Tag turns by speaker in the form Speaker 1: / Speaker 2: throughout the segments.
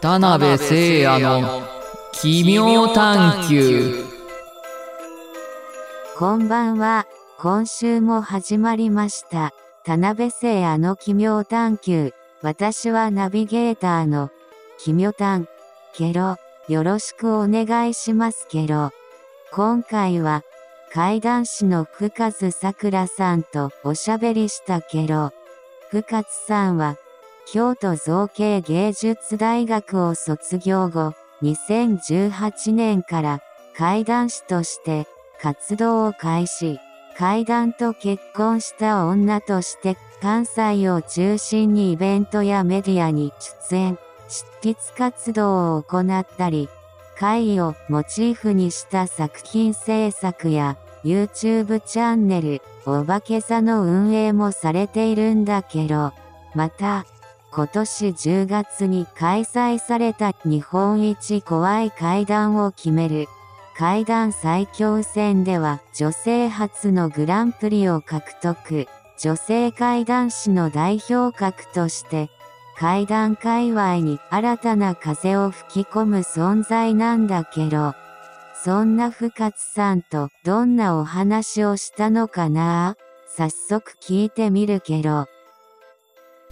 Speaker 1: 田辺聖也の奇妙探求
Speaker 2: こんばんは。今週も始まりました。田辺聖也の奇妙探求。私はナビゲーターの奇妙探。ケロ。よろしくお願いしますケロ。今回は怪談師の深津さくらさんとおしゃべりしたケロ。深津さんは京都造形芸術大学を卒業後、2018年から怪談師として活動を開始。怪談と結婚した女として関西を中心にイベントやメディアに出演、執筆活動を行ったり、怪をモチーフにした作品制作や YouTube チャンネル、お化け座の運営もされているんだけど、また、今年10月に開催された日本一怖い怪談を決める怪談最強戦では女性初のグランプリを獲得。女性怪談師の代表格として怪談界隈に新たな風を吹き込む存在なんだけど、そんな深津さんとどんなお話をしたのかな？早速聞いてみるけど。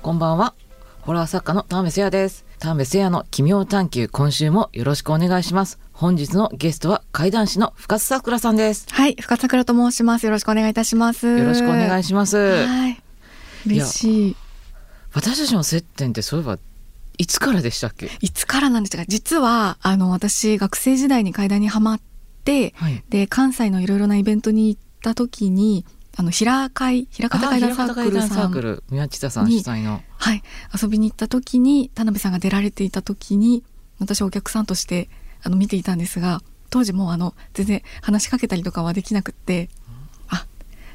Speaker 1: こんばんはホラー作家の田辺聖也です田辺聖也の奇妙探求今週もよろしくお願いします本日のゲストは怪談師の深津さくらさんです
Speaker 3: はい、深津桜と申します。よろしくお願いいたします。
Speaker 1: よろしくお願いします
Speaker 3: はい。嬉しい。
Speaker 1: 私たちの接点ってそういえばいつからでしたっけ？
Speaker 3: いつからなんですか？実は、あの、私、学生時代に階段にハマって、
Speaker 1: はい
Speaker 3: で、関西のいろいろなイベントに行った時に、あの、平会、平方階段サークル
Speaker 1: 宮地田さん主催の。
Speaker 3: はい、遊びに行った時に、田辺さんが出られていた時に、私はお客さんとして、あの、見ていたんですが、当時もうあの、全然話しかけたりとかはできなくって、あ、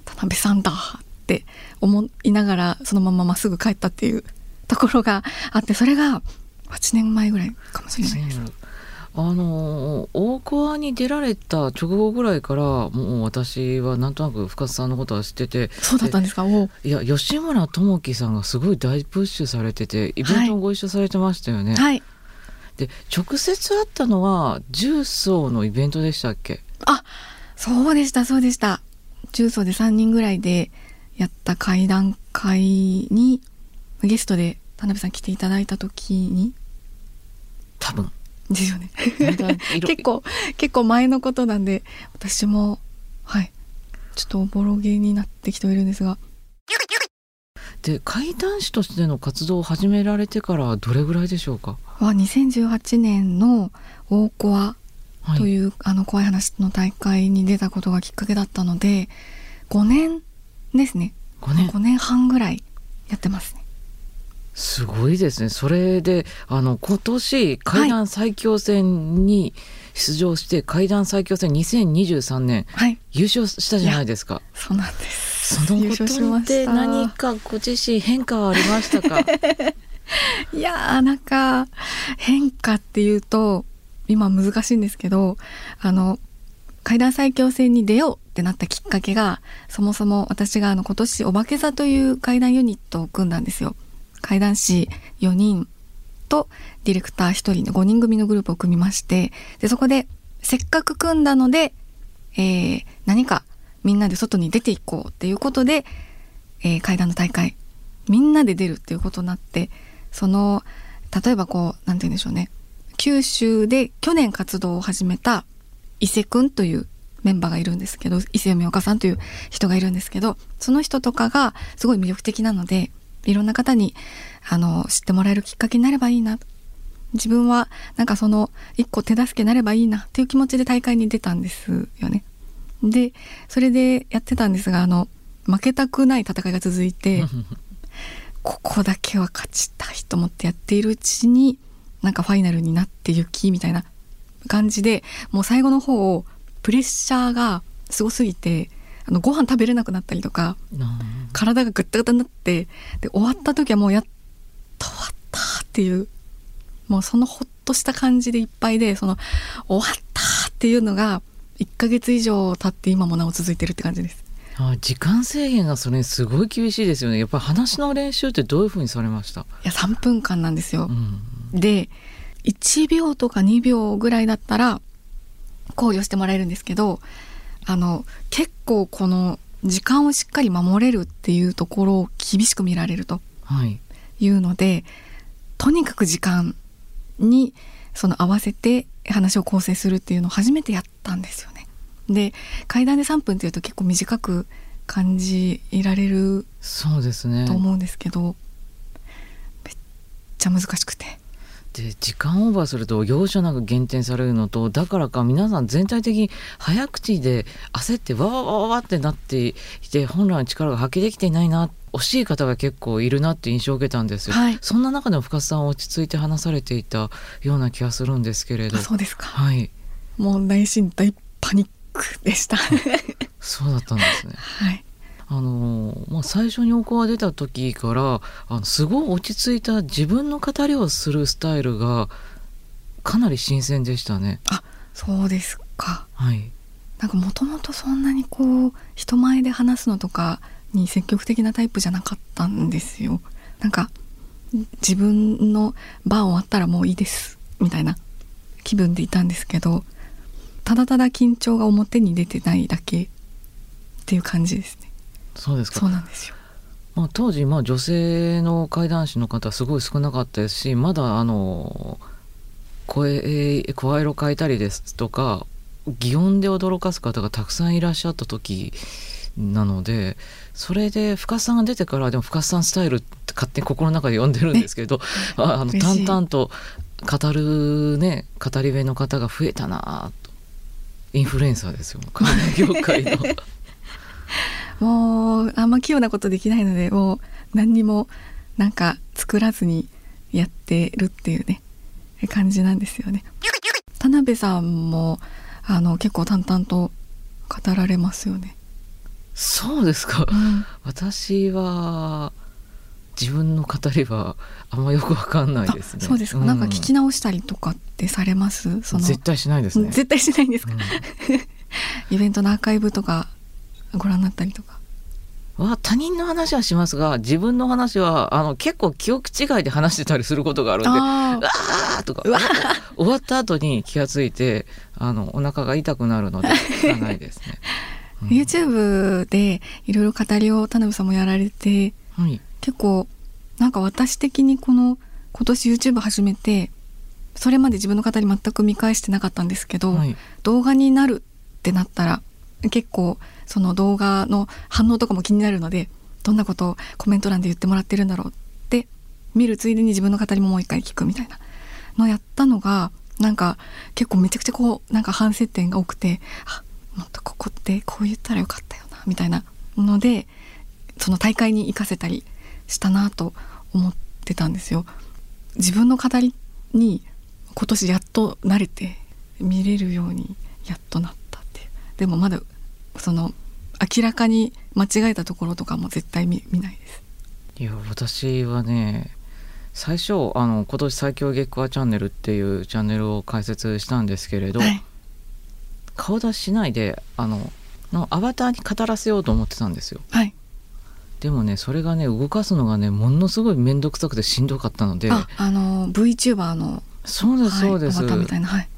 Speaker 3: 田辺さんだって思いながら、そのまままっすぐ帰ったっていうところがあって、それが8年前ぐらいかもしれないです。
Speaker 1: あのー大コアに出られた直後ぐらいからもう私はなんとなく深津さんのことは知ってて
Speaker 3: そうだったんですか？
Speaker 1: いや吉村智樹さんがすごい大プッシュされててイベントもご一緒されてましたよね、
Speaker 3: はい。
Speaker 1: で直接会ったのは重曹のイベントでしたっけ？
Speaker 3: あ、そうでした、そうでした。重曹で3人ぐらいでやった会談会に、ゲストで田辺さん来ていただいた時に、
Speaker 1: 多分
Speaker 3: ですよね。結構、結構前のことなんで、私も、はい。ちょっとおぼろげになってきてはいるんですが、
Speaker 1: で怪談師としての活動を始められてからどれぐらいでしょうか、
Speaker 3: は2018年の大コア
Speaker 1: はい、
Speaker 3: という、あの怖い話の大会に出たことがきっかけだったので、5年ですね。
Speaker 1: 5年
Speaker 3: 5年半ぐらいやってますね。
Speaker 1: すごいですねそれであの今年怪談最強戦に出場して、怪談最強戦2023年
Speaker 3: はい。
Speaker 1: 優勝したじゃないですか
Speaker 3: そうなんです。
Speaker 1: その
Speaker 3: 優
Speaker 1: ことて何かご自身変化はありましたか？
Speaker 3: いやーなんか変化っていうと今難しいんですけどあの階段最強戦に出ようってなったきっかけがそもそも私があの今年お化け座という階段ユニットを組んだんですよ階段師4人とディレクター1人の5人組のグループを組みましてでそこでせっかく組んだので、えー何かみんなで外に出ていこうっていうことで、えー階段の大会みんなで出るっていうことになってその例えばこうなんて言うんでしょうね。九州で去年活動を始めた伊勢くんというメンバーがいるんですけど伊勢梅岡さんという人がいるんですけどその人とかがすごい魅力的なのでいろんな方にあの知ってもらえるきっかけになればいいな自分はなんかその一個手助けになればいいなっていう気持ちで大会に出たんですよね。でそれでやってたんですがあの負けたくない戦いが続いて ここだけは勝ちたいと思ってやっているうちになんかファイナルになって行きみたいな感じでもう最後の方プレッシャーがすごすぎてあのご飯食べれなくなったりとか体がグッタグタになってで終わった時はもうやっと終わったっていうもうそのほっとした感じでいっぱいでその終わったっていうのが1ヶ月以上経って今もなお続いてるって感じです。
Speaker 1: あ時間制限がそれにすごい厳しいですよね。やっぱり話の練習ってどういうふうにされました、
Speaker 3: いや3分間なんですよ。
Speaker 1: う、ん、
Speaker 3: で1秒とか2秒ぐらいだったら考慮してもらえるんですけどあの結構この時間をしっかり守れるっていうところを厳しく見られると
Speaker 1: はい
Speaker 3: いうのでとにかく時間にその合わせて話を構成するっていうのを初めてやったんですよね。で階段で3分っていうと結構短く感じられる
Speaker 1: そうですね
Speaker 3: と思うんですけど、めっちゃ難しくて。
Speaker 1: で時間オーバーすると容赦なく減点されるのとだからか皆さん全体的に早口で焦ってわわわわわってなっていて本来の力が発揮できていないな惜しい方が結構いるなって印象を受けたんですよ、
Speaker 3: はい
Speaker 1: そんな中でも深津さんは落ち着いて話されていたような気がするんですけれど
Speaker 3: あそうですか。
Speaker 1: はい
Speaker 3: もう内心大パニックでした。
Speaker 1: そうだったんですね
Speaker 3: はい。
Speaker 1: あのまあ、最初にお子が出た時からあのすごい落ち着いた自分の語りをするスタイルがかなり新鮮でしたね。
Speaker 3: そうですか。
Speaker 1: はい、
Speaker 3: なんかもともとそんなにこう人前で話すのとかに積極的なタイプじゃなかったんですよ。なんか自分の場終わったらもういいですみたいな気分でいたんですけどただただ緊張が表に出てないだけっていう感じですね。
Speaker 1: そうですか
Speaker 3: そうなんですよ。
Speaker 1: まあ、当時、まあ、女性の怪談師の方すごい少なかったですしまだあの声声色変えたりですとか擬音で驚かす方がたくさんいらっしゃった時なのでそれで深津さんが出てからでも深津さんスタイルって勝手に心の中で呼んでるんですけどああの淡々と語るね語り部の方が増えたなとインフルエンサーですよ 業界の。
Speaker 3: もうあんま器用なことできないのでもう何にもなんか作らずにやってるっていうね感じなんですよね。田辺さんもあの結構淡々と語られますよね。
Speaker 1: そうですか。
Speaker 3: うん。
Speaker 1: 私は自分の語りはあんまよくわかんないですね。
Speaker 3: そうですか、なんか聞き直したりとかってされます？その。
Speaker 1: 絶対しないですね。
Speaker 3: 絶対しないんですか、
Speaker 1: うん。
Speaker 3: イベントのアーカイブとかご覧になったりとか。
Speaker 1: は他人の話はしますが自分の話はあの結構記憶違いで話してたりすることがあるんで「
Speaker 3: あ
Speaker 1: あー」とか終わった後に気がついてあのお腹が痛くなるので聞かないですね。うん。
Speaker 3: YouTube でいろいろ語りを田辺さんもやられて
Speaker 1: はい。
Speaker 3: 結構なんか私的にこの今年 YouTube 始めてそれまで自分の語り全く見返してなかったんですけど、
Speaker 1: はい。
Speaker 3: 動画になるってなったら結構その動画の反応とかも気になるのでどんなことをコメント欄で言ってもらってるんだろうって見るついでに自分の語りももう一回聞くみたいなのやったのがなんか結構めちゃくちゃこうなんか反省点が多くてあもっとここってこう言ったらよかったよなみたいなのでその大会に行かせたりしたなと思ってたんですよ。自分の語りに今年やっと慣れて見れるようにやっとなったってでもまだその明らかに間違えたところとかも絶対見見ないです。
Speaker 1: いや私はね最初あの今年最強月光チャンネルっていうチャンネルを開設したんですけれど、
Speaker 3: はい。
Speaker 1: 顔出ししないであののアバターに語らせようと思ってたんですよ。
Speaker 3: はい。
Speaker 1: でもねそれがね動かすのがねものすごい面倒くさくてしんどかったので
Speaker 3: ああの VTuber の
Speaker 1: そうですそうです、
Speaker 3: はい、アバターみたいなはい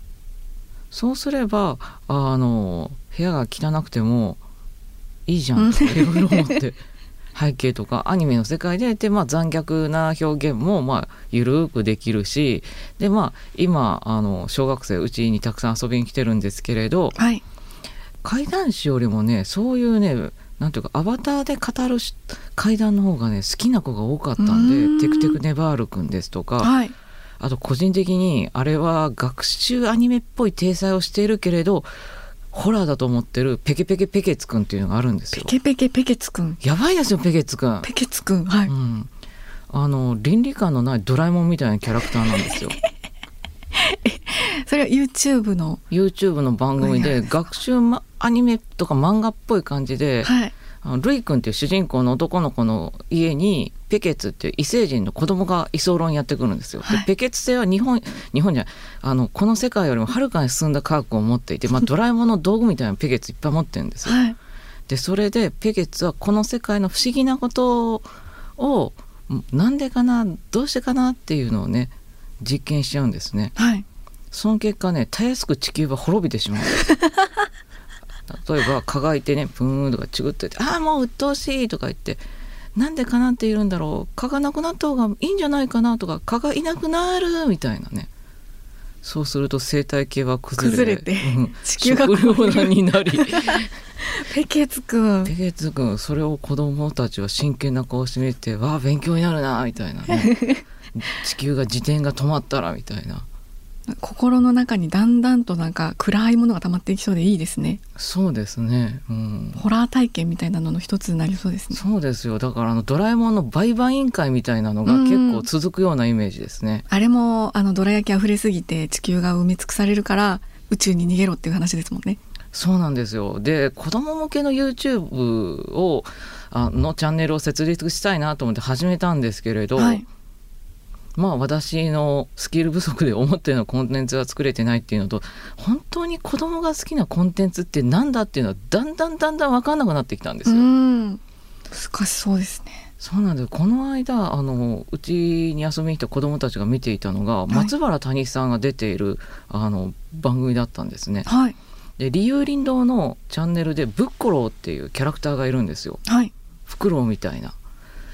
Speaker 1: そうすればあの部屋が汚くてもいいじゃん。とかいろいろ思って 背景とかアニメの世界でで、まあ、残虐な表現も、まあ、ゆるくできるしで、まあ、今あの小学生うちにたくさん遊びに来てるんですけれど
Speaker 3: はい。
Speaker 1: 怪談師よりもねそういうねなんていうかアバターで語るし怪談の方がね好きな子が多かったんでテクテクネバールくんですとか
Speaker 3: はい
Speaker 1: あと個人的にあれは学習アニメっぽい体裁をしているけれどホラーだと思ってるペケペケペケツくんっていうのがあるんです
Speaker 3: ペ
Speaker 1: よ。
Speaker 3: ケペケペケツくん？
Speaker 1: やばいですよペケツくん。
Speaker 3: ペケツくん？はい、
Speaker 1: うん、あの倫理観のないドラえもんみたいなキャラクターなんですよ。
Speaker 3: それは YouTube の
Speaker 1: ？YouTube の番組で学習、ま、アニメとか漫画っぽい感じで、
Speaker 3: はい
Speaker 1: ルイ君っていう主人公の男の子の家にペケツっていう異星人の子供が居候にやってくるんですよ。
Speaker 3: はい。
Speaker 1: でペケツ星は日本日本じゃないあのこの世界よりもはるかに進んだ科学を持っていて、まあ、ドラえもんの道具みたいなペケツいっぱい持ってるんですよ。
Speaker 3: はい。
Speaker 1: でそれでペケツはこの世界の不思議なことをなんでかなどうしてかなっていうのをね実験しちゃうんですね。
Speaker 3: はい。
Speaker 1: その結果ねたやすく地球は滅びてしまう 例えば蚊がいてねプーンとかチグってて「ああもう鬱陶しい」とか言って「なんで蚊なんているんだろう？蚊がなくなった方がいいんじゃないかな」とか「蚊がいなくなる」みたいなね。そうすると生態系は崩れ
Speaker 3: 崩れて
Speaker 1: うん
Speaker 3: 地球が
Speaker 1: 食糧難になり。
Speaker 3: ペケツくん
Speaker 1: ペケツ君それを子供たちは真剣な顔して見て「わあ勉強になるな」みたいなね。地球が自転が止まったらみたいな
Speaker 3: 心の中にだんだんとなんか暗いものが溜まっていきそうでいいですね。
Speaker 1: そうですね。うん。
Speaker 3: ホラー体験みたいなのの一つになりそうですね。
Speaker 1: そうですよ。だからあのドラえもんの売買委員会みたいなのが結構続くようなイメージですね、
Speaker 3: あれもあのどら焼き溢れすぎて地球が埋め尽くされるから宇宙に逃げろっていう話ですもんね。
Speaker 1: そうなんですよ。で子供向けの YouTube をあのチャンネルを設立したいなと思って始めたんですけれど、
Speaker 3: はい
Speaker 1: まあ私のスキル不足で思ってのコンテンツは作れてないっていうのと本当に子供が好きなコンテンツってなんだっていうのはだんだんだんだん分かんなくなってきたんです
Speaker 3: う
Speaker 1: よ。
Speaker 3: ん難しそうですね
Speaker 1: そうなんですこの間あのうちに遊びに来た子供たちが見ていたのが、
Speaker 3: い
Speaker 1: 松原谷さんが出ているあの番組だったんですね。
Speaker 3: はい
Speaker 1: で理由林道のチャンネルでブッコローっていうキャラクターがいるんですよ。
Speaker 3: はい
Speaker 1: フクロウみたいな。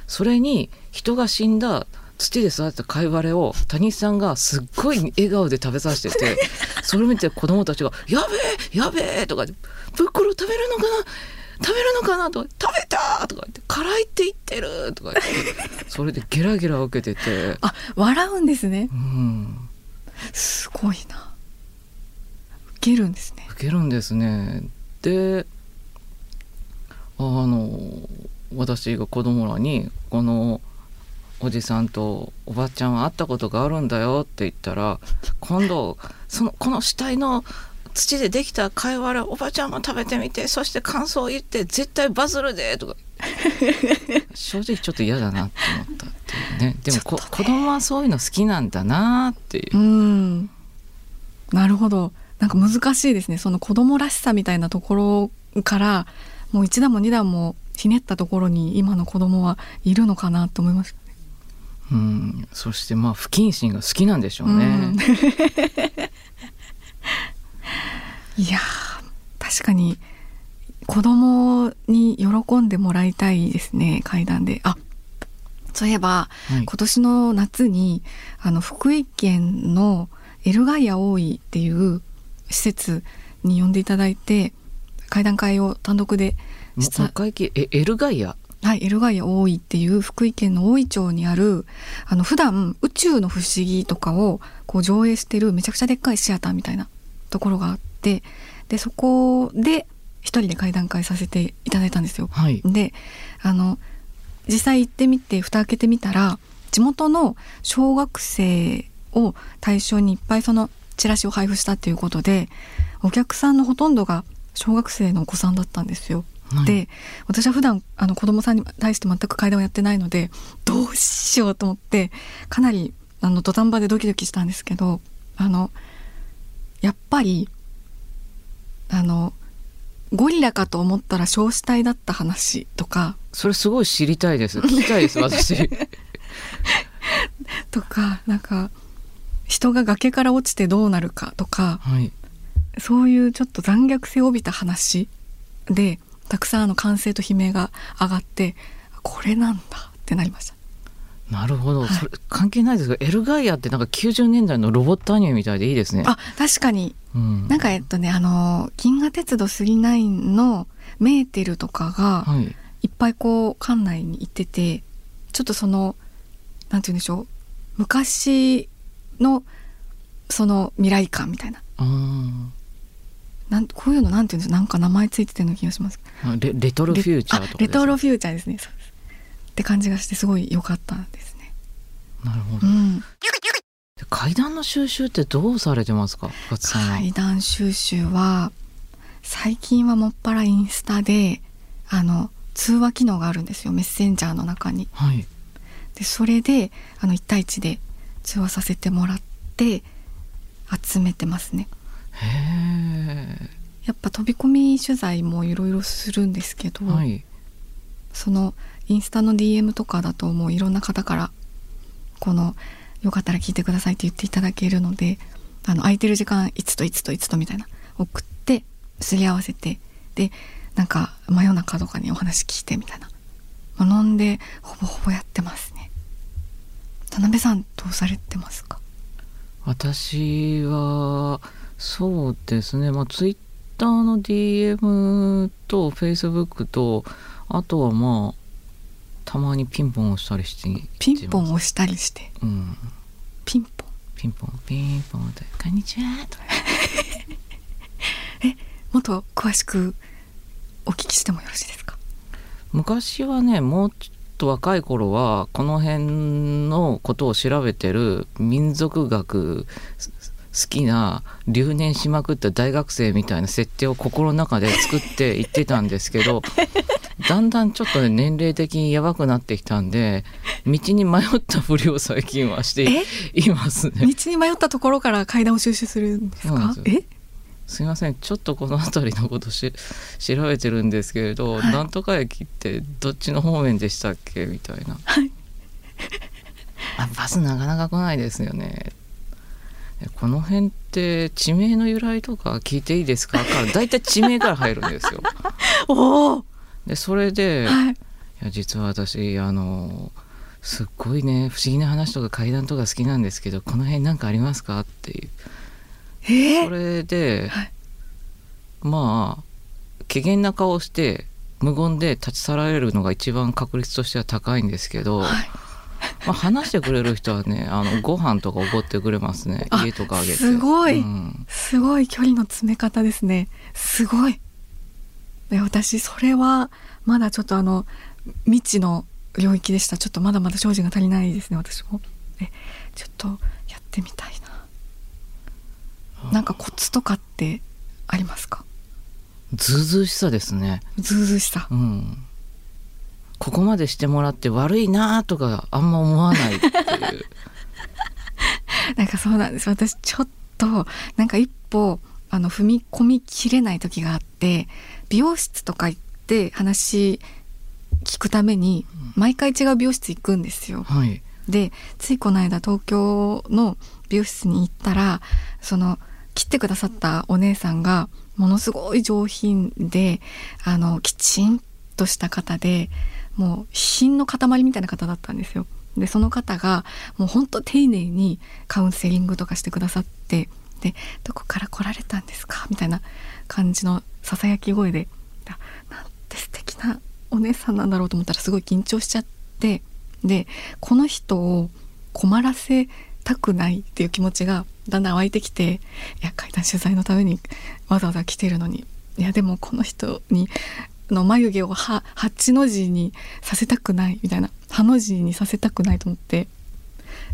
Speaker 1: それに人が死んだ土で育てた貝割れを谷さんがすっごい笑顔で食べさせてて それを見て子供たちが「やべえやべえ!」とか言って「ブッコロー食べるのかな食べるのかな?」とか「食べた!」とか言って「辛いって言ってる!」とか言ってそれでゲラゲラ受けてて
Speaker 3: あ笑うんですね
Speaker 1: うん
Speaker 3: すごいな受けるんですね
Speaker 1: 受けるんですねであの私が子供らにこのおじさんとおばちゃんは会ったことがあるんだよって言ったら今度そのこの死体の土でできた貝割れおばちゃんも食べてみてそして感想を言って絶対バズるでとか。正直ちょっと嫌だなって思ったっていうね。でもこ、
Speaker 3: ね。
Speaker 1: 子供はそういうの好きなんだなっていう。
Speaker 3: うん。なるほど。なんか難しいですね。その子供らしさみたいなところからもう一段も二段もひねったところに今の子供はいるのかなと思います
Speaker 1: うん。そしてまあ不謹慎が好きなんでしょうね。
Speaker 3: うん。いやー確かに子供に喜んでもらいたいですね階段で。あそういえば
Speaker 1: はい。
Speaker 3: 今年の夏にあの福井県のエルガイア大井っていう施設に呼んでいただいて会談会を単独で
Speaker 1: も
Speaker 3: した
Speaker 1: もう一回エルガイア？
Speaker 3: はい、エルガイア大井っていう福井県の大井町にある、あの、普段宇宙の不思議とかをこう上映してるめちゃくちゃでっかいシアターみたいなところがあって、で、そこで一人で会談会させていただいたんですよ。
Speaker 1: はい
Speaker 3: で、あの、実際行ってみて、蓋開けてみたら、地元の小学生を対象にいっぱいそのチラシを配布したっていうことで、お客さんのほとんどが小学生のお子さんだったんですよ。
Speaker 1: はい。
Speaker 3: で私は普段あの子供さんに対して全く会談をやってないのでどうしようと思ってかなりあの土壇場でドキドキしたんですけどあのやっぱりあのゴリラかと思ったら焼死体だった話とか。
Speaker 1: それすごい知りたいです。聞きたいです 私。
Speaker 3: とかなんか人が崖から落ちてどうなるかとか。
Speaker 1: はい。
Speaker 3: そういうちょっと残虐性を帯びた話でたくさんあの歓声と悲鳴が上がってこれなんだってなりました。
Speaker 1: なるほど、
Speaker 3: はい。
Speaker 1: それ関係ないですけどエルガイアってなんか90年代のロボットアニメみたいでいいですね。
Speaker 3: あ確かに。
Speaker 1: うん。
Speaker 3: なんかえっとねあの「銀河鉄道999」のメーテルとかが
Speaker 1: はい。
Speaker 3: いっぱいこう館内に行っててちょっとそのなんて言うんでしょう昔のその未来感みたいな。
Speaker 1: あ
Speaker 3: なんこういうのなんて言うんですなんか名前ついてたような気がします。
Speaker 1: ーレレトロフューチャーとか
Speaker 3: レレトロフューチャーです。ねって感じがしてすごい良かったですね。
Speaker 1: なるほど。
Speaker 3: うん。
Speaker 1: で階段の収集ってどうされてますか？
Speaker 3: 階段収集は最近はもっぱらインスタであの通話機能があるんですよ。メッセンジャーの中に。
Speaker 1: はい。
Speaker 3: でそれであの1対1で通話させてもらって集めてますね。
Speaker 1: へ
Speaker 3: やっぱ飛び込み取材もいろいろするんですけど、
Speaker 1: えはい。
Speaker 3: そのインスタの DM とかだともういろんな方からこのよかったら聞いてくださいって言っていただけるのであの空いてる時間いつといつといつとみたいな送ってすり合わせてでなんか真夜中とかにお話聞いてみたいな、まあ、飲んでほぼほぼやってますね。田辺さんどうされてますか？
Speaker 1: 私はそうですね。まあツイッターの DM とフェイスブックとあとはまあたまにピンポン押したりして
Speaker 3: ピンポン押したりして。
Speaker 1: うん。
Speaker 3: ピンポン。
Speaker 1: ピンポンピンポンで「こんにちは」とか
Speaker 3: もっと詳しくお聞きしてもよろしいですか？
Speaker 1: 昔はねもうちょっと若い頃はこの辺のことを調べてる民族学す好きな留年しまくった大学生みたいな設定を心の中で作っていってたんですけど だんだんちょっとね年齢的にやばくなってきたんで道に迷ったふりを最近はして
Speaker 3: え？
Speaker 1: いますね。
Speaker 3: 道に迷ったところから階段を収集するんですか？え？
Speaker 1: すいません。ちょっとこの辺りのことし調べてるんですけれど、
Speaker 3: はい。
Speaker 1: なんとか駅ってどっちの方面でしたっけ？みたいな、
Speaker 3: はい。
Speaker 1: あバスなかなか来ないですよね。えこの辺って地名の由来とか聞いていいですか？から大体地名から入るんですよ。でそれで、い
Speaker 3: はい。
Speaker 1: や実は私あのすっごいね不思議な話とか怪談とか好きなんですけどこの辺なんかありますか？っていう。
Speaker 3: え
Speaker 1: それで、
Speaker 3: はい。
Speaker 1: まあ怪げな顔して無言で立ち去られるのが一番確率としては高いんですけど、
Speaker 3: はい
Speaker 1: まあ、話してくれる人はねあのご飯とかおごってくれますね。
Speaker 3: あ
Speaker 1: 家とかあげて。
Speaker 3: すごい。
Speaker 1: うん。
Speaker 3: すごい距離の詰め方ですね。すごい。で私それはまだちょっとあの未知の領域でした。ちょっとまだまだ精進が足りないですね私も。えちょっとやってみたいな。なんかコツとかってありますか？
Speaker 1: ずうずうしさですね。
Speaker 3: ずうずうしさ。
Speaker 1: うんここまでしてもらって悪いなとかあんま思わないっていう。
Speaker 3: なんかそうなんです。私ちょっとなんか一歩あの踏み込みきれない時があって美容室とか行って話聞くために毎回違う美容室行くんですよ。
Speaker 1: はい。
Speaker 3: でついこの間東京の美容室に行ったらその切ってくださったお姉さんがものすごい上品であのきちんとした方でもう品の塊みたいな方だったんですよ。でその方がもうほんと丁寧にカウンセリングとかしてくださってで「どこから来られたんですか?」みたいな感じのささやき声であなんて素敵なお姉さんなんだろうと思ったらすごい緊張しちゃってでこの人を困らせたくないっていう気持ちがだんだん湧いてきていや階段取材のためにわざわざ来てるのにいやでもこの人にの眉毛をは8の字にさせたくないみたいなハの字にさせたくないと思って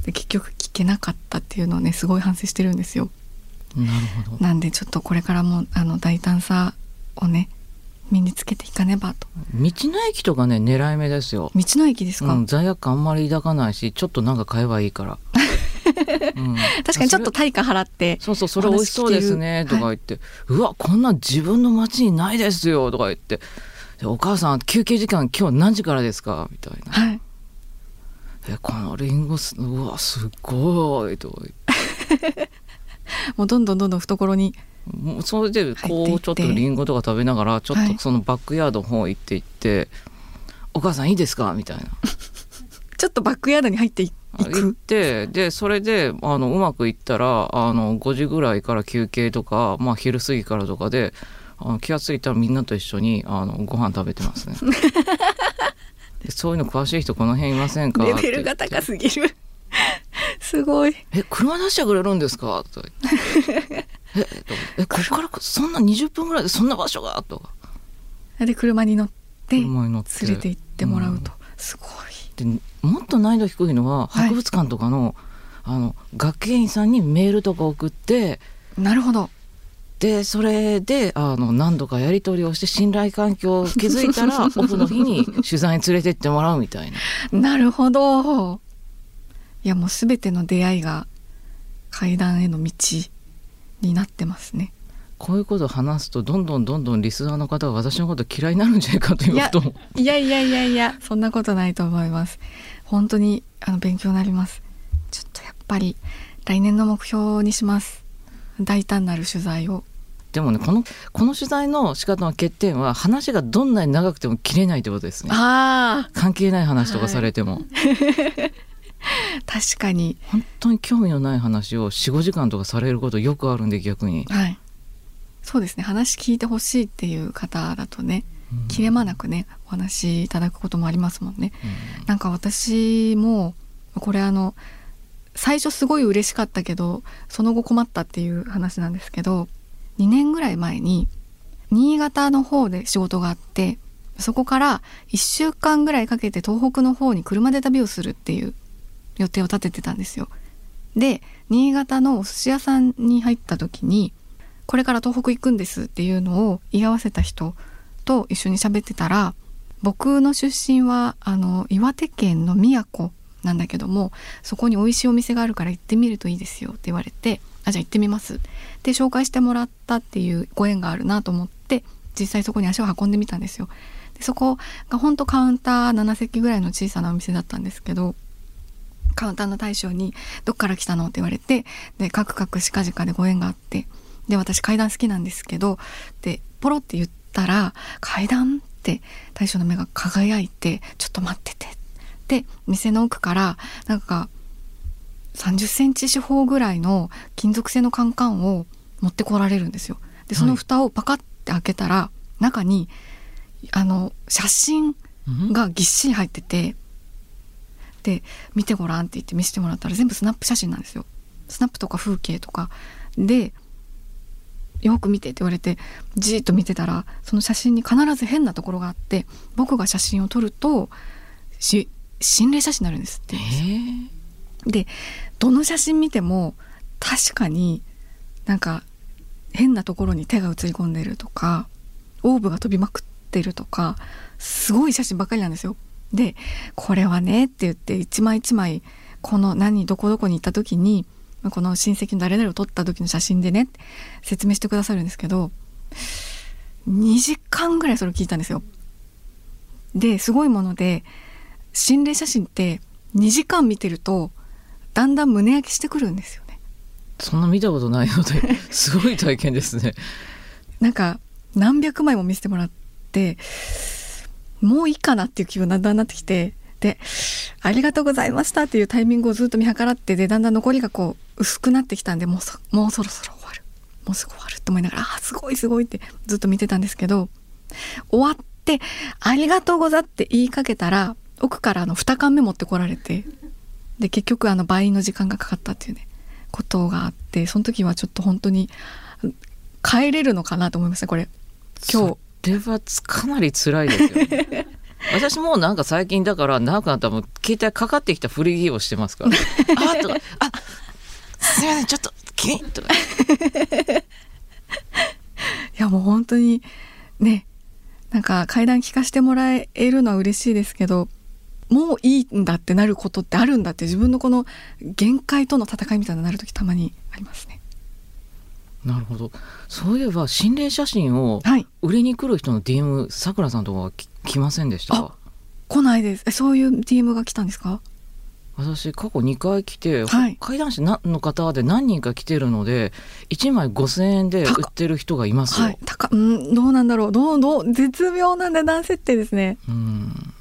Speaker 3: で結局聞けなかったっていうのをねすごい反省してるんですよ。
Speaker 1: なるほど
Speaker 3: なんでちょっとこれからもあの大胆さをね身につけていかねばと。
Speaker 1: 道の駅とかね狙い目ですよ
Speaker 3: 道の駅ですか、
Speaker 1: うん、罪悪感あんまり抱かないしちょっとなんか買えばいいから、う ん
Speaker 3: 確かにちょっと対価払って
Speaker 1: そうそうそれ美味しそうですねとか言って、うわこんなん自分の町にないですよとか言って。でお母さん休憩時間今日何時からですか？みたいな。
Speaker 3: はい。
Speaker 1: えこのリンゴすうわすっごいとか言って。
Speaker 3: もうどんどんどんどん懐に
Speaker 1: もうそれでこうちょっとリンゴとか食べながらちょっ
Speaker 3: はい。
Speaker 1: とそのバックヤードの方行って行って「お母さんいいですか?」みたいな。
Speaker 3: ちょっとバックヤードに入っていい
Speaker 1: 行っ
Speaker 3: く
Speaker 1: てでそれであのうまくいったらあの5時ぐらいから休憩とか、まあ、昼過ぎからとかであの気が付いたらみんなと一緒にあのご飯食べてますね。でそういうの詳しい人この辺いませんか？
Speaker 3: レベルが高すぎる。すごい。
Speaker 1: え車出してくれるんですか?」とか言って「えとえここからそんな20分ぐらいでそんな場所が?」とか。
Speaker 3: で車に乗って。連れて行ってもらうと、
Speaker 1: うん。
Speaker 3: すごい。
Speaker 1: でもっと難易度低いのは
Speaker 3: はい。
Speaker 1: 博物館とかの,、あの学芸員さんにメールとか送って
Speaker 3: なるほど。
Speaker 1: でそれであの何度かやり取りをして信頼関係を築いたら オフの日に取材に連れてってもらうみたいな。
Speaker 3: なるほど。いやもう全ての出会いが階段への道になってますね
Speaker 1: こういうことを話すとどんどんどんどんリスナーの方が私のこと嫌いになるんじゃないかということも。
Speaker 3: いやいやいやいやそんなことないと思います。本当にあの勉強になります。ちょっとやっぱり来年の目標にします。大胆なる取材を。
Speaker 1: でもねこのこの取材の仕方の欠点は話がどんなに長くても切れないってことですね。
Speaker 3: あ
Speaker 1: 関係ない話とかされても、
Speaker 3: 確かに。
Speaker 1: 本当に興味のない話を45時間とかされることよくあるんで逆に、
Speaker 3: はいそうですね。話聞いてほしいっていう方だとね
Speaker 1: うん。
Speaker 3: 切れ間なくねお話しいただくこともありますもんね。なんか私もこれあの最初すごい嬉しかったけどその後困ったっていう話なんですけど2年ぐらい前に新潟の方で仕事があってそこから1週間ぐらいかけて東北の方に車で旅をするっていう予定を立ててたんですよ。で新潟のお寿司屋さんに入った時にこれから東北行くんですっていうのを言い合わせた人と一緒に喋ってたら僕の出身はあの岩手県の宮古なんだけどもそこに美味しいお店があるから行ってみるといいですよって言われてあじゃあ行ってみますで紹介してもらったっていうご縁があるなと思って実際そこに足を運んでみたんですよでそこがほんとカウンター7席ぐらいの小さなお店だったんですけどカウンターの大将に「どっから来たの?」って言われてでカクカクしかじかでご縁があってで私階段好きなんですけどでポロって言ったら「階段?」って大将の目が輝いて「ちょっと待ってて」で店の奥からなんか30センチ四方ぐらいの金属製のカンカンを持ってこられるんですよ。でその蓋をパカッて開けたら、中にあの写真
Speaker 1: うん？
Speaker 3: がぎっしり入っててで見てごらんって言って見せてもらったら全部スナップ写真なんですよスナップとか風景とかでよく見てって言われてじーっと見てたらその写真に必ず変なところがあって僕が写真を撮るとし心霊写真になるんですって
Speaker 1: えー
Speaker 3: でどの写真見ても確かになんか変なところに手が映り込んでるとかオーブが飛びまくってるとかすごい写真ばっかりなんですよ。でこれはねって言って一枚一枚この何どこどこに行った時にこの親戚の誰々を撮った時の写真でね説明してくださるんですけど2時間ぐらいそれを聞いたんですよ。ですごいもので心霊写真って2時間見てるとだんだん胸焼けしてくるんですよね。
Speaker 1: そんな見たことないので すごい体験ですね
Speaker 3: なんか何百枚も見せてもらってもういいかなっていう気分だんだんなってきてで「ありがとうございました」っていうタイミングをずっと見計らってでだんだん残りがこう薄くなってきたんでもうそもうそろそろ終わる。もうすぐ終わるって思いながら「あすごいすごい」ってずっと見てたんですけど終わって「ありがとうござ」って言いかけたら奥からあの2缶目持ってこられてで結局あの倍の時間がかかったっていうねことがあってその時はちょっと本当に帰れるのかなと思いましたこれ。今日。
Speaker 1: それはかなり辛いですよね。私もうなんか最近だから長くなったらもう携帯かかってきたふりぎをしてますから。あとかあすいませんちょっとキリンとか
Speaker 3: いやもう本当にねなんか階段聞かせてもらえるのは嬉しいですけどもういいんだってなることってあるんだって自分のこの限界との戦いみたいになる時たまにありますね。
Speaker 1: なるほど。そういえば心霊写真を
Speaker 3: はい。
Speaker 1: 売りに来る人の DM さくらさんとかはき来ませんでした？か
Speaker 3: 来ないです。えそういう DM が来たんですか？
Speaker 1: 私過去2回来て、
Speaker 3: はい。
Speaker 1: 怪談師なの方で何人か来てるので1枚5,000円で売ってる人がいますよ、
Speaker 3: はい高うんどうなんだろう。どうどう絶妙な値段設定ですね。
Speaker 1: うん。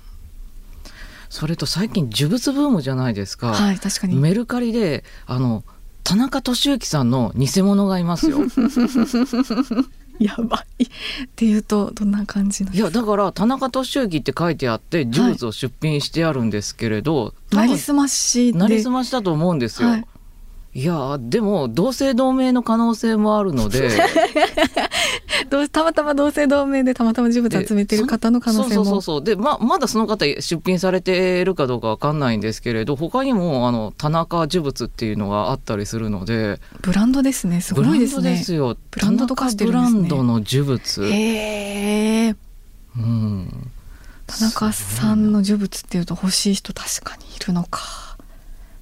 Speaker 1: それと最近呪物ブームじゃないですか、
Speaker 3: はい確かに。
Speaker 1: メルカリであの田中俊之さんの偽物がいますよ
Speaker 3: やばい。っていうとどんな感じ
Speaker 1: いやだから田中俊之って書いてあって呪物を出品してあるんですけれど、多分
Speaker 3: なりすましで。
Speaker 1: なりすましたと思うんですよ、
Speaker 3: はい
Speaker 1: い、やでも同姓同名の可能性もあるので。
Speaker 3: どうたまたま同姓同名でたまたま呪物集めてる方の可能性
Speaker 1: そうそうそう
Speaker 3: も
Speaker 1: そう。でままだその方出品されているかどうかわかんないんですけれど他にもあの田中呪物っていうのがあったりするので。
Speaker 3: ブランドですねすごいです
Speaker 1: ブランドで
Speaker 3: ね
Speaker 1: すよ。
Speaker 3: ブランドとかしてるんですね。
Speaker 1: ブランドの呪物、
Speaker 3: へえ
Speaker 1: うん、
Speaker 3: 田中さんの呪物っていうと欲しい人確かにいるのか。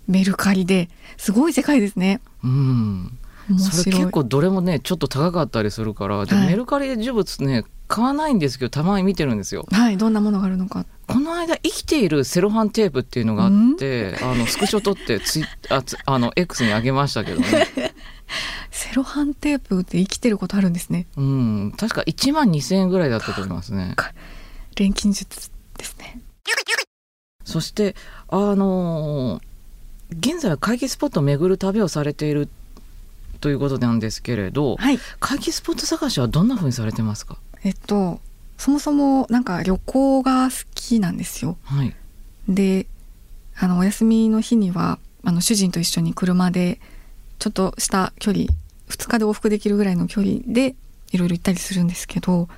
Speaker 3: メルカリですごい世界ですね。
Speaker 1: うん、
Speaker 3: 面
Speaker 1: それ結構どれもねちょっと高かったりするから、で
Speaker 3: はい。
Speaker 1: メルカリで呪物ね買わないんですけどたまに見てるんですよ。
Speaker 3: はい。どんなものがあるのか。
Speaker 1: この間生きているセロハンテープっていうのがあってあのスクショ撮ってツイ あつあの X に上げましたけどね。
Speaker 3: セロハンテープって生きてることあるんですね。
Speaker 1: うん。確か1万2,000円ぐらいだったと思いますね。
Speaker 3: 錬金術ですね。
Speaker 1: そしてあのー現在は会議スポットを巡る旅をされているということなんですけれど
Speaker 3: はい。
Speaker 1: 会議スポット探しはどんな風にされてますか？
Speaker 3: えっとそもそもなんか旅行が好きなんですよ。
Speaker 1: はい。
Speaker 3: であのお休みの日にはあの主人と一緒に車でちょっとした距離2日で往復できるぐらいの距離でいろいろ行ったりするんですけど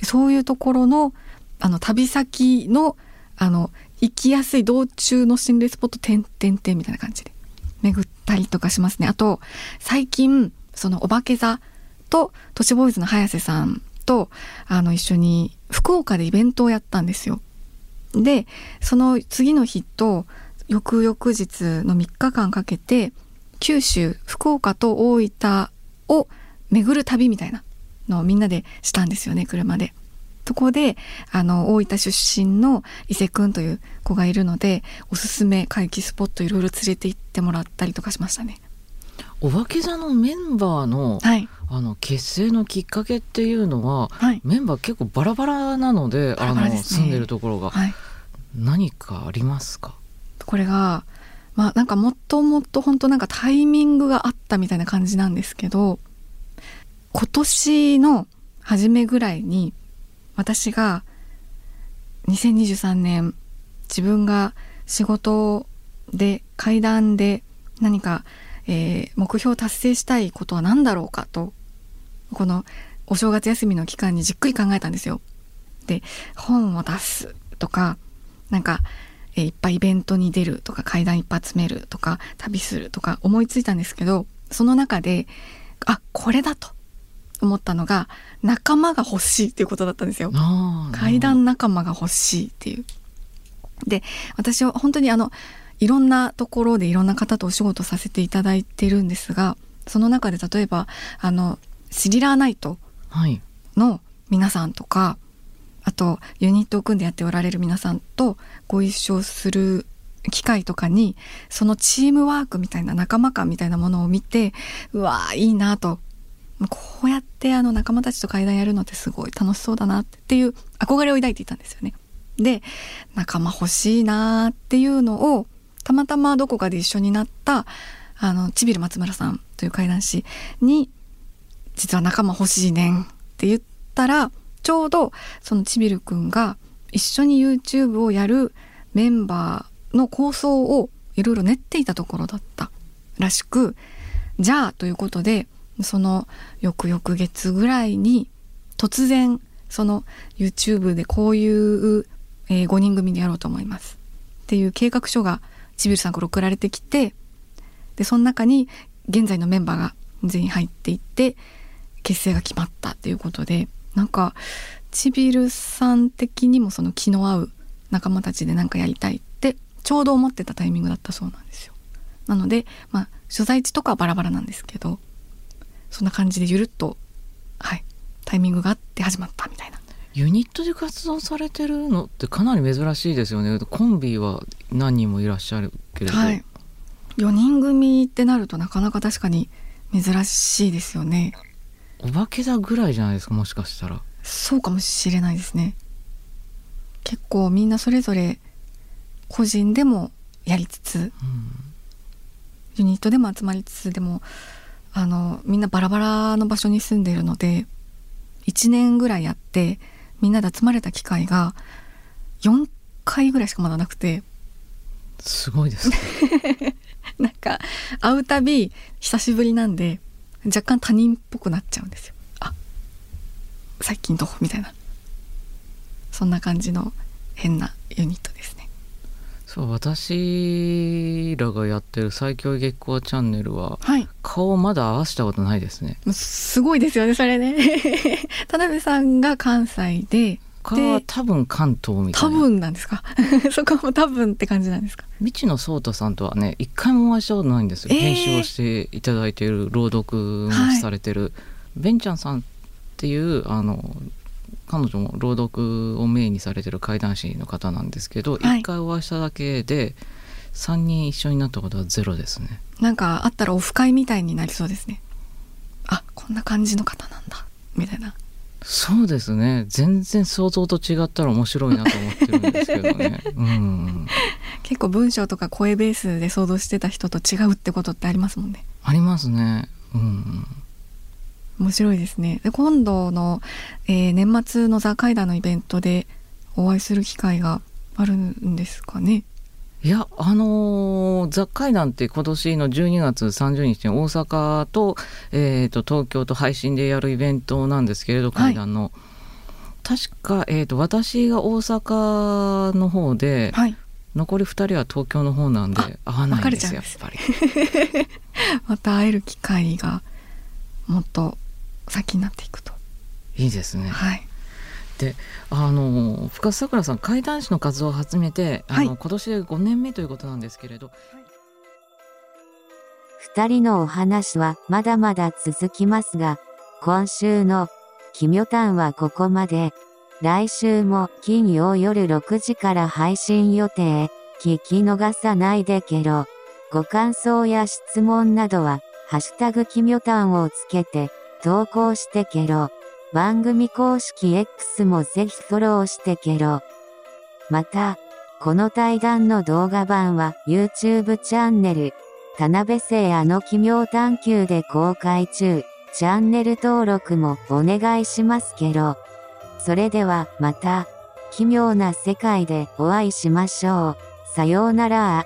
Speaker 3: でそういうところのあの旅先のあの行きやすい道中の心霊スポット点々点みたいな感じで。巡ったりとかしますね。あと最近そのお化け座と都市ボーイズの早瀬さんとあの一緒に福岡でイベントをやったんですよ。でその次の日と翌々日の3日間かけて九州福岡と大分を巡る旅みたいなのをみんなでしたんですよね車で。そこであの大分出身の伊勢くんという子がいるのでおすすめ回帰スポットいろいろ連れて行ってもらったりとかしましたね。
Speaker 1: お化け座のメンバーの
Speaker 3: はい、
Speaker 1: あの結成のきっかけっていうのは
Speaker 3: はい。
Speaker 1: メンバー結構バラバラなので
Speaker 3: バラ
Speaker 1: あの
Speaker 3: バラですね。
Speaker 1: 住んでるところが。
Speaker 3: はい、
Speaker 1: 何かありますか？
Speaker 3: これがまあなんかもっともっと本当なんかタイミングがあったみたいな感じなんですけど今年の初めぐらいに私が2023年自分が仕事で階段で何か、えー目標を達成したいことは何だろうかとこのお正月休みの期間にじっくり考えたんですよ。で本を出すとかなんか、えーいっぱいイベントに出るとか階段いっぱい集めるとか旅するとか思いついたんですけどその中であこれだと思ったのが仲間が欲しいっていうことだったんですよ。階段仲間が欲しいっていう。で私は本当にあのいろんなところでいろんな方とお仕事させていただいてるんですがその中で例えばあのスリラーナイト
Speaker 1: はい
Speaker 3: の皆さんとかあとユニットを組んでやっておられる皆さんとご一緒する機会とかにそのチームワークみたいな仲間感みたいなものを見てうわーいいなとこうやってあの仲間たちと会談やるのってすごい楽しそうだなっていう憧れを抱いていたんですよね。で仲間欲しいなっていうのをたまたまどこかで一緒になったあのちびる松村さんという怪談師に実は仲間欲しいねんって言ったらちょうどそのちびるくんが一緒に YouTube をやるメンバーの構想をいろいろ練っていたところだったらしくじゃあということでその翌々月ぐらいに突然その YouTube でこういう、え5人組でやろうと思いますっていう計画書がちびるさんから送られてきてでその中に現在のメンバーが全員入っていって結成が決まったっていうことでなんかちびるさん的にもその気の合う仲間たちで何かやりたいってちょうど思ってたタイミングだったそうなんですよ。なのでまあ所在地とかはバラバラなんですけどそんな感じでゆるっとはいタイミングがあって始まったみたいな。
Speaker 1: ユニットで活動されてるのってかなり珍しいですよね。コンビは何人もいらっしゃるけれど、
Speaker 3: はい、4人組ってなるとなかなか確かに珍しいですよね。
Speaker 1: お化け座ぐらいじゃないですかもしかしたら。
Speaker 3: そうかもしれないですね。結構みんなそれぞれ個人でもやりつつ
Speaker 1: うん。
Speaker 3: ユニットでも集まりつつでもあのみんなバラバラの場所に住んでいるので1年ぐらいやってみんなで集まれた機会が4回ぐらいしかまだなくて
Speaker 1: すごいですね
Speaker 3: なんか会うたび久しぶりなんで若干他人っぽくなっちゃうんですよ。あ最近どう？みたいなそんな感じの変なユニットですね。
Speaker 1: そう私らがやってる最強月光チャンネルは
Speaker 3: はい。
Speaker 1: 顔まだ合わせたことないですね。
Speaker 3: すごいですよねそれね。田辺さんが関西で
Speaker 1: 顔は多分関東みた
Speaker 3: 多
Speaker 1: いな。
Speaker 3: 分なんですか？そこも多分って感じなんですか？
Speaker 1: 未知の颯太さんとはね一回もお会いしたことないんですよ、
Speaker 3: えー。
Speaker 1: 編集をしていただいている朗読もされてる、ベンちゃんさんっていうあの彼女も朗読をメインにされてる怪談師の方なんですけど、
Speaker 3: はい。
Speaker 1: 一回お会いしただけで3人一緒になったことはゼロですね。
Speaker 3: なんかあったらオフ会みたいになりそうですね。あこんな感じの方なんだ。みたいな。
Speaker 1: そうですね。全然想像と違ったら面白いなと思ってるんですけどね。うん。
Speaker 3: 結構文章とか声ベースで想像してた人と違うってことってありますもんね。
Speaker 1: ありますね。うん
Speaker 3: 面白いですね。で今度の、えー年末の「ザ・カイダーのイベントでお会いする機会があるんですかね？
Speaker 1: いやあのーザ・怪談って今年の12月30日に大阪と,、えー、と東京と配信でやるイベントなんですけれど怪談の、確か、えー、と私が大阪の方で、
Speaker 3: はい。
Speaker 1: 残り2人は東京の方なんで
Speaker 3: あ
Speaker 1: 会わないんです。やっぱり。
Speaker 3: また会える機会がもっと先になっていくと
Speaker 1: いいですね
Speaker 3: はい
Speaker 1: あの深津さくらさん怪談師の活動を始めてあの、
Speaker 3: はい
Speaker 1: 今年で5年目ということなんですけれど
Speaker 2: 二人のお話はまだまだ続きますが、今週の奇妙談はここまで。来週も金曜夜6時から配信予定。聞き逃さないでけろ。ご感想や質問などは、ハッシュタグ奇妙談をつけて投稿してけろ。番組公式 X もぜひフォローしてけろ。また、この対談の動画版は YouTube チャンネル、田辺聖あの奇妙探求で公開中。チャンネル登録もお願いしますけど。それではまた、奇妙な世界でお会いしましょう。さようなら。